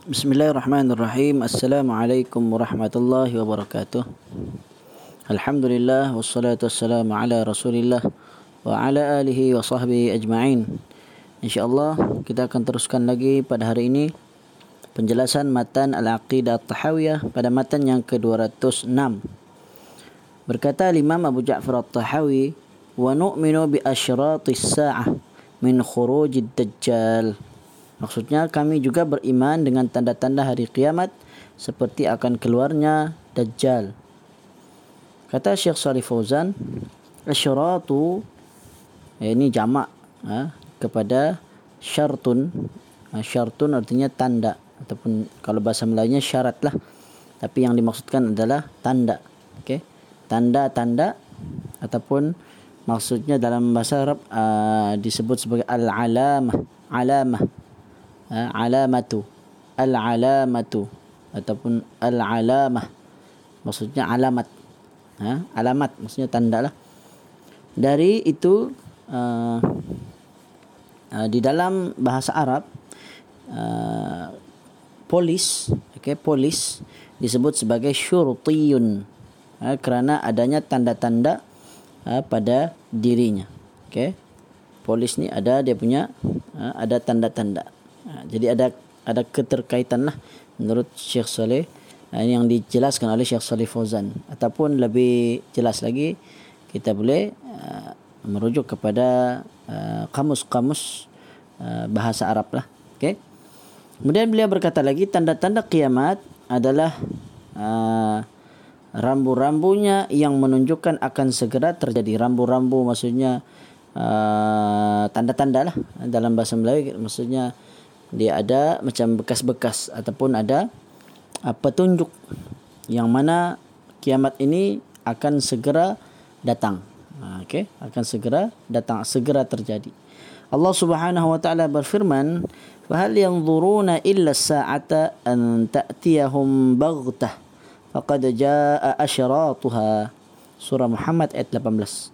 Bismillahirrahmanirrahim. Assalamualaikum warahmatullahi wabarakatuh. Alhamdulillah wassalatu wassalamu ala Rasulillah wa ala alihi wa sahbihi ajma'in. Insyaallah kita akan teruskan lagi pada hari ini penjelasan matan Al-Aqidah At-Tahawiyah pada matan yang ke-206. Berkata Imam Abu Ja'far At-Tahawi, "Wa nu'minu bi asyratis sa'ah min khurujid dajjal." Maksudnya kami juga beriman dengan tanda-tanda hari kiamat seperti akan keluarnya Dajjal. Kata Syekh Salih Fauzan, asyaratu eh, ini jamak ha, kepada syartun. Ha, syartun artinya tanda ataupun kalau bahasa Melayunya syarat lah. Tapi yang dimaksudkan adalah tanda. Okay? Tanda-tanda ataupun maksudnya dalam bahasa Arab uh, disebut sebagai al-alamah. Alamah ha, alamatu al-alamatu. Ataupun al-alamah. Maksudnya alamat. Ha, alamat. Maksudnya tanda lah. Dari itu uh, uh, di dalam bahasa Arab uh, polis okay, polis disebut sebagai syurtiyun uh, kerana adanya tanda-tanda uh, pada dirinya. Okay. polis ni ada dia punya uh, ada tanda-tanda Ha, jadi ada ada keterkaitan lah menurut Syekh Saleh ha, yang dijelaskan oleh Syekh Saleh Fauzan ataupun lebih jelas lagi kita boleh uh, merujuk kepada uh, kamus-kamus uh, bahasa Arab lah. Okay. Kemudian beliau berkata lagi tanda-tanda kiamat adalah uh, rambu-rambunya yang menunjukkan akan segera terjadi rambu-rambu maksudnya uh, tanda-tanda lah dalam bahasa Melayu maksudnya dia ada macam bekas-bekas ataupun ada uh, petunjuk yang mana kiamat ini akan segera datang. Uh, Okey, akan segera datang, segera terjadi. Allah Subhanahu wa taala berfirman, "Fahal yanzuruna illa as-sa'ata an ta'tiyahum baghtah faqad jaa'a asyratuha." Surah Muhammad ayat 18.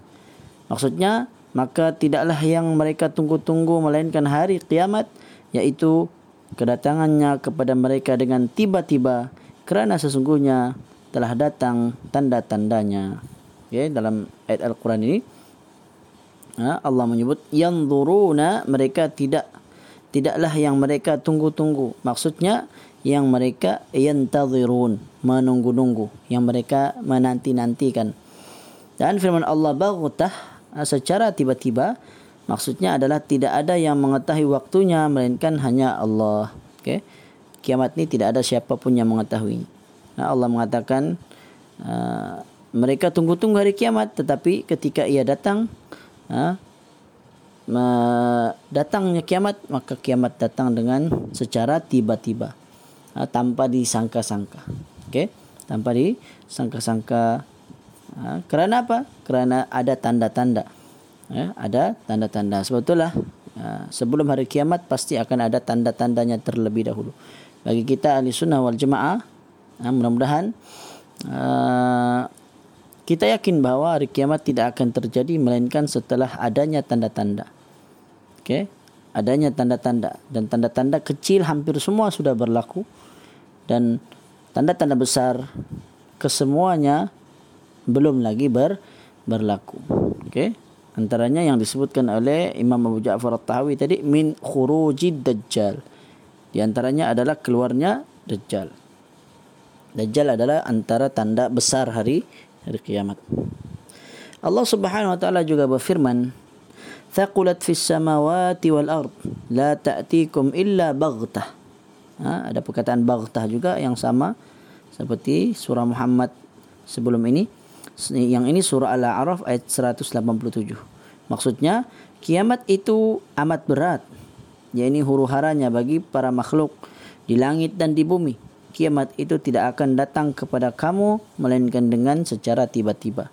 Maksudnya, maka tidaklah yang mereka tunggu-tunggu melainkan hari kiamat yaitu kedatangannya kepada mereka dengan tiba-tiba kerana sesungguhnya telah datang tanda-tandanya. Okay, dalam ayat Al-Quran ini ha, Allah menyebut yang yanzuruna mereka tidak tidaklah yang mereka tunggu-tunggu. Maksudnya yang mereka yantazirun menunggu-nunggu, yang mereka menanti-nantikan. Dan firman Allah baghtah ha, secara tiba-tiba Maksudnya adalah tidak ada yang mengetahui waktunya melainkan hanya Allah. Okay? Kiamat ni tidak ada siapa pun yang mengetahui. Nah, Allah mengatakan uh, mereka tunggu-tunggu hari kiamat tetapi ketika ia datang uh, datangnya kiamat maka kiamat datang dengan secara tiba-tiba uh, tanpa disangka-sangka. Okay? Tanpa disangka-sangka. Uh, kerana apa? Kerana ada tanda-tanda ya, ada tanda-tanda. Sebab itulah ya, sebelum hari kiamat pasti akan ada tanda-tandanya terlebih dahulu. Bagi kita ahli sunnah wal jemaah, ya, mudah-mudahan uh, kita yakin bahawa hari kiamat tidak akan terjadi melainkan setelah adanya tanda-tanda. Okay? Adanya tanda-tanda dan tanda-tanda kecil hampir semua sudah berlaku dan tanda-tanda besar kesemuanya belum lagi ber, berlaku. Okay? Antaranya yang disebutkan oleh Imam Abu Ja'far At-Tahawi tadi min khurujid dajjal. Di antaranya adalah keluarnya dajjal. Dajjal adalah antara tanda besar hari hari kiamat. Allah Subhanahu wa taala juga berfirman thaqulat fis samawati wal ard la ta'tikum illa baghtah. Ha, ada perkataan baghtah juga yang sama seperti surah Muhammad sebelum ini. Yang ini surah Al-A'raf ayat 187. Maksudnya kiamat itu amat berat. Ya ini huru haranya bagi para makhluk di langit dan di bumi. Kiamat itu tidak akan datang kepada kamu melainkan dengan secara tiba-tiba.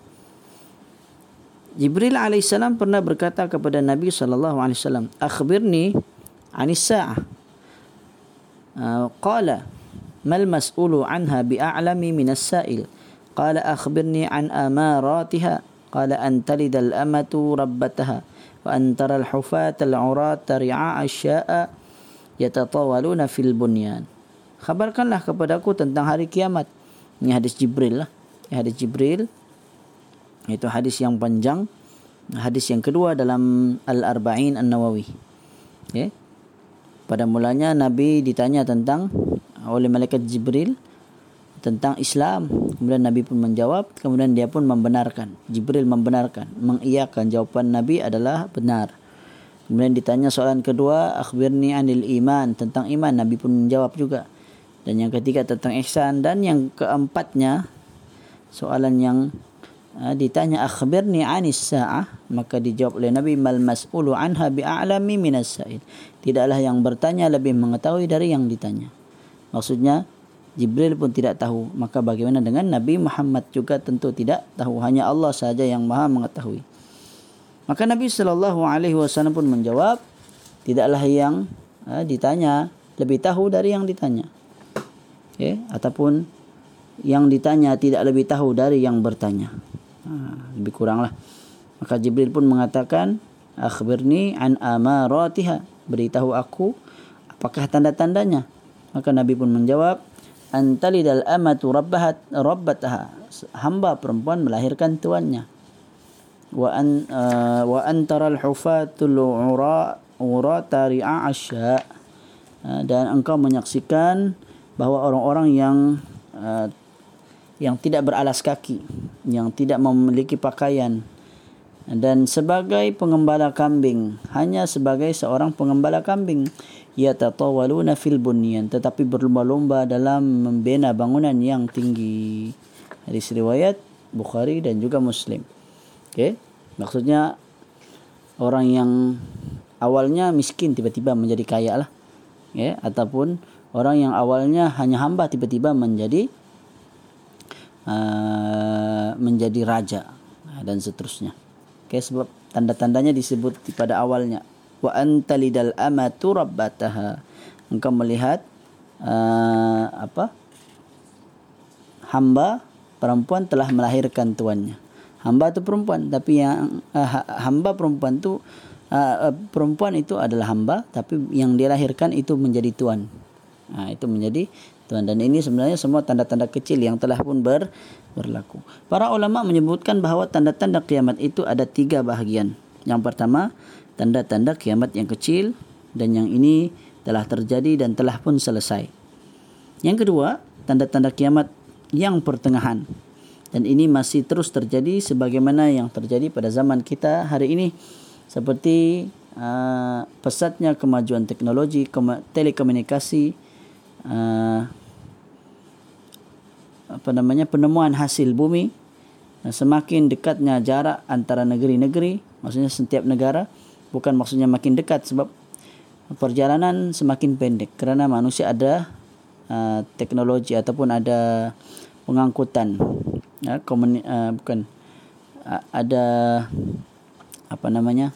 Jibril alaihissalam pernah berkata kepada Nabi SAW, Akhbirni anis sa'ah. Uh, qala, mal mas'ulu anha bi'a'lami minas sa'il. Qala akhbirni an amaratiha. قال أن تلد الأمة ربتها وأن ترى الحفاة العراة رعاء الشاء يتطاولون في البنيان khabarkanlah kepada aku tentang hari kiamat. Ini hadis Jibril lah. Ini hadis Jibril. Itu hadis yang panjang. Hadis yang kedua dalam Al-Arba'in An-Nawawi. Okay. Pada mulanya Nabi ditanya tentang oleh malaikat Jibril tentang Islam. Kemudian Nabi pun menjawab, kemudian dia pun membenarkan. Jibril membenarkan, mengiyakan jawapan Nabi adalah benar. Kemudian ditanya soalan kedua, akhbirni anil iman, tentang iman. Nabi pun menjawab juga. Dan yang ketiga tentang ihsan dan yang keempatnya soalan yang uh, ditanya akhbirni anis saah maka dijawab oleh Nabi mal mas'ulu anha bi'alami minas sa'il tidaklah yang bertanya lebih mengetahui dari yang ditanya maksudnya Jibril pun tidak tahu maka bagaimana dengan Nabi Muhammad juga tentu tidak tahu hanya Allah saja yang Maha mengetahui maka Nabi sallallahu alaihi wasallam pun menjawab tidaklah yang uh, ditanya lebih tahu dari yang ditanya okay? ataupun yang ditanya tidak lebih tahu dari yang bertanya. Ha, lebih kuranglah. Maka Jibril pun mengatakan, akhbirni an amaratiha. Beritahu aku apakah tanda-tandanya. Maka Nabi pun menjawab, antalidal amatu rabbahat rabbataha. Hamba perempuan melahirkan tuannya. Wa an uh, wa antara al-hufatul ura ura tari'a asya. Uh, dan engkau menyaksikan bahawa orang-orang yang uh, yang tidak beralas kaki, yang tidak memiliki pakaian dan sebagai pengembala kambing, hanya sebagai seorang pengembala kambing, ya tatawaluna fil bunyan, tetapi berlomba-lomba dalam membina bangunan yang tinggi. Hadis riwayat Bukhari dan juga Muslim. Okey, maksudnya orang yang awalnya miskin tiba-tiba menjadi kaya lah. Ya, ataupun orang yang awalnya hanya hamba tiba-tiba menjadi uh, menjadi raja dan seterusnya. Okay, sebab tanda-tandanya disebut pada awalnya wa antalidal amatu rabbataha. Engkau melihat uh, apa? Hamba perempuan telah melahirkan tuannya. Hamba itu perempuan tapi yang uh, hamba perempuan itu uh, uh, perempuan itu adalah hamba tapi yang dilahirkan itu menjadi tuan. Ha, itu menjadi Tuhan dan ini sebenarnya semua tanda-tanda kecil yang telah pun ber, berlaku. Para ulama menyebutkan bahawa tanda-tanda kiamat itu ada tiga bahagian. Yang pertama, tanda-tanda kiamat yang kecil dan yang ini telah terjadi dan telah pun selesai. Yang kedua, tanda-tanda kiamat yang pertengahan. Dan ini masih terus terjadi sebagaimana yang terjadi pada zaman kita hari ini. Seperti uh, pesatnya kemajuan teknologi, telekomunikasi, uh, apa namanya penemuan hasil bumi semakin dekatnya jarak antara negeri-negeri maksudnya setiap negara bukan maksudnya makin dekat sebab perjalanan semakin pendek kerana manusia ada uh, teknologi ataupun ada pengangkutan ya komuni, uh, bukan uh, ada apa namanya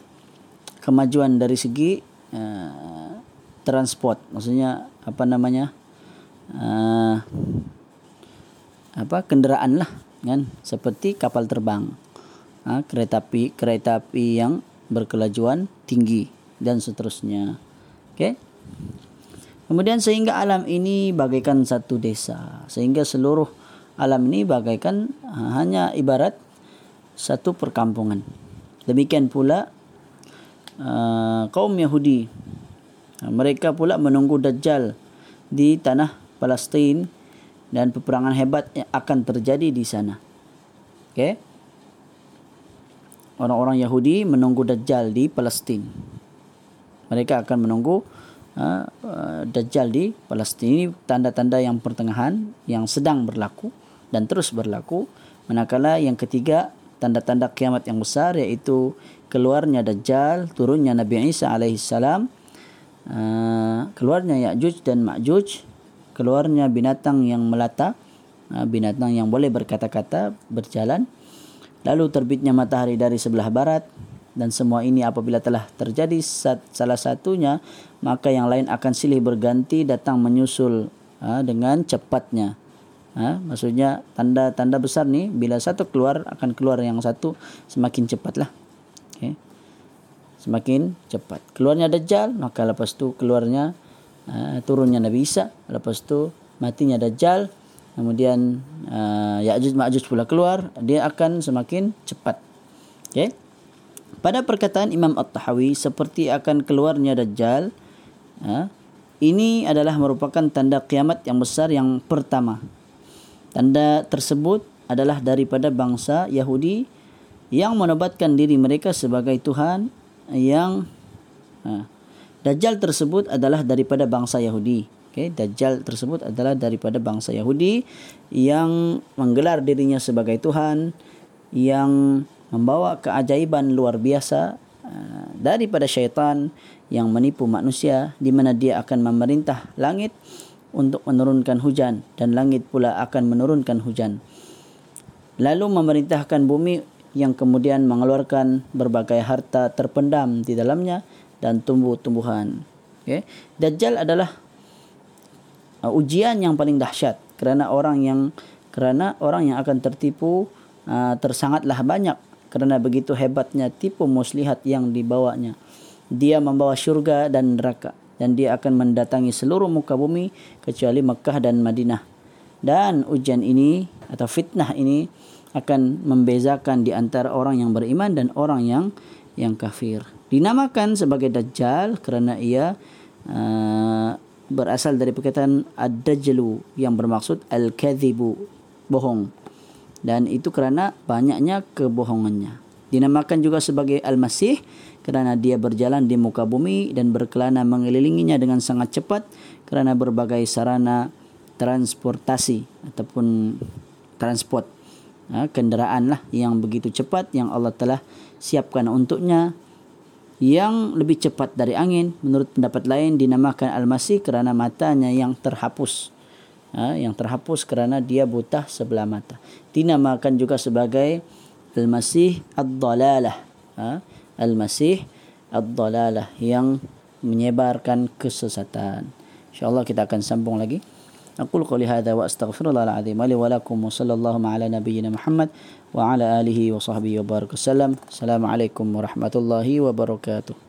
kemajuan dari segi uh, transport maksudnya apa namanya uh, apa kenderaan lah kan? Seperti kapal terbang. Uh, kereta api kereta api yang berkelajuan tinggi dan seterusnya. Okey? Kemudian sehingga alam ini bagaikan satu desa. Sehingga seluruh alam ini bagaikan uh, hanya ibarat satu perkampungan. Demikian pula uh, kaum Yahudi. Mereka pula menunggu Dajjal di tanah Palestin dan peperangan hebat yang akan terjadi di sana. Okey. Orang-orang Yahudi menunggu Dajjal di Palestin. Mereka akan menunggu uh, Dajjal di Palestin. Ini tanda-tanda yang pertengahan yang sedang berlaku dan terus berlaku. Manakala yang ketiga tanda-tanda kiamat yang besar iaitu keluarnya Dajjal, turunnya Nabi Isa alaihissalam, uh, keluarnya Ya'juj dan Ma'juj keluarnya binatang yang melata ha, binatang yang boleh berkata-kata berjalan. Lalu terbitnya matahari dari sebelah barat dan semua ini apabila telah terjadi salah satunya maka yang lain akan silih berganti datang menyusul ha, dengan cepatnya. Ha, maksudnya tanda-tanda besar ni bila satu keluar akan keluar yang satu semakin cepatlah. Okay. semakin cepat. Keluarnya dajjal maka lepas tu keluarnya uh, turunnya Nabi Isa. Lepas tu matinya Dajjal. Kemudian uh, Ya'juj Ma'juj pula keluar. Dia akan semakin cepat. Okey? Pada perkataan Imam At-Tahawi seperti akan keluarnya Dajjal uh, ini adalah merupakan tanda kiamat yang besar yang pertama. Tanda tersebut adalah daripada bangsa Yahudi yang menobatkan diri mereka sebagai Tuhan yang uh, Dajjal tersebut adalah daripada bangsa Yahudi. Okay, Dajjal tersebut adalah daripada bangsa Yahudi yang menggelar dirinya sebagai Tuhan, yang membawa keajaiban luar biasa uh, daripada syaitan yang menipu manusia di mana dia akan memerintah langit untuk menurunkan hujan dan langit pula akan menurunkan hujan. Lalu memerintahkan bumi yang kemudian mengeluarkan berbagai harta terpendam di dalamnya dan tumbuh-tumbuhan. Okay. Dajjal adalah uh, ujian yang paling dahsyat kerana orang yang kerana orang yang akan tertipu uh, tersangatlah banyak kerana begitu hebatnya tipu muslihat yang dibawanya. Dia membawa syurga dan neraka dan dia akan mendatangi seluruh muka bumi kecuali Mekah dan Madinah. Dan ujian ini atau fitnah ini akan membezakan di antara orang yang beriman dan orang yang yang kafir dinamakan sebagai dajjal kerana ia uh, berasal dari perkataan ad-dajjalu yang bermaksud al-kadhibu bohong. Dan itu kerana banyaknya kebohongannya. Dinamakan juga sebagai al-masih kerana dia berjalan di muka bumi dan berkelana mengelilinginya dengan sangat cepat kerana berbagai sarana transportasi ataupun transport ha, kenderaan lah yang begitu cepat yang Allah telah siapkan untuknya yang lebih cepat dari angin menurut pendapat lain dinamakan al-masih kerana matanya yang terhapus ha, yang terhapus kerana dia buta sebelah mata dinamakan juga sebagai al-masih ad-dalalah ha, al-masih ad-dalalah yang menyebarkan kesesatan insyaallah kita akan sambung lagi أقول قولي هذا وأستغفر الله العظيم لي ولكم وصلى الله على نبينا محمد وعلى آله وصحبه وبارك وسلم. السلام عليكم ورحمة الله وبركاته.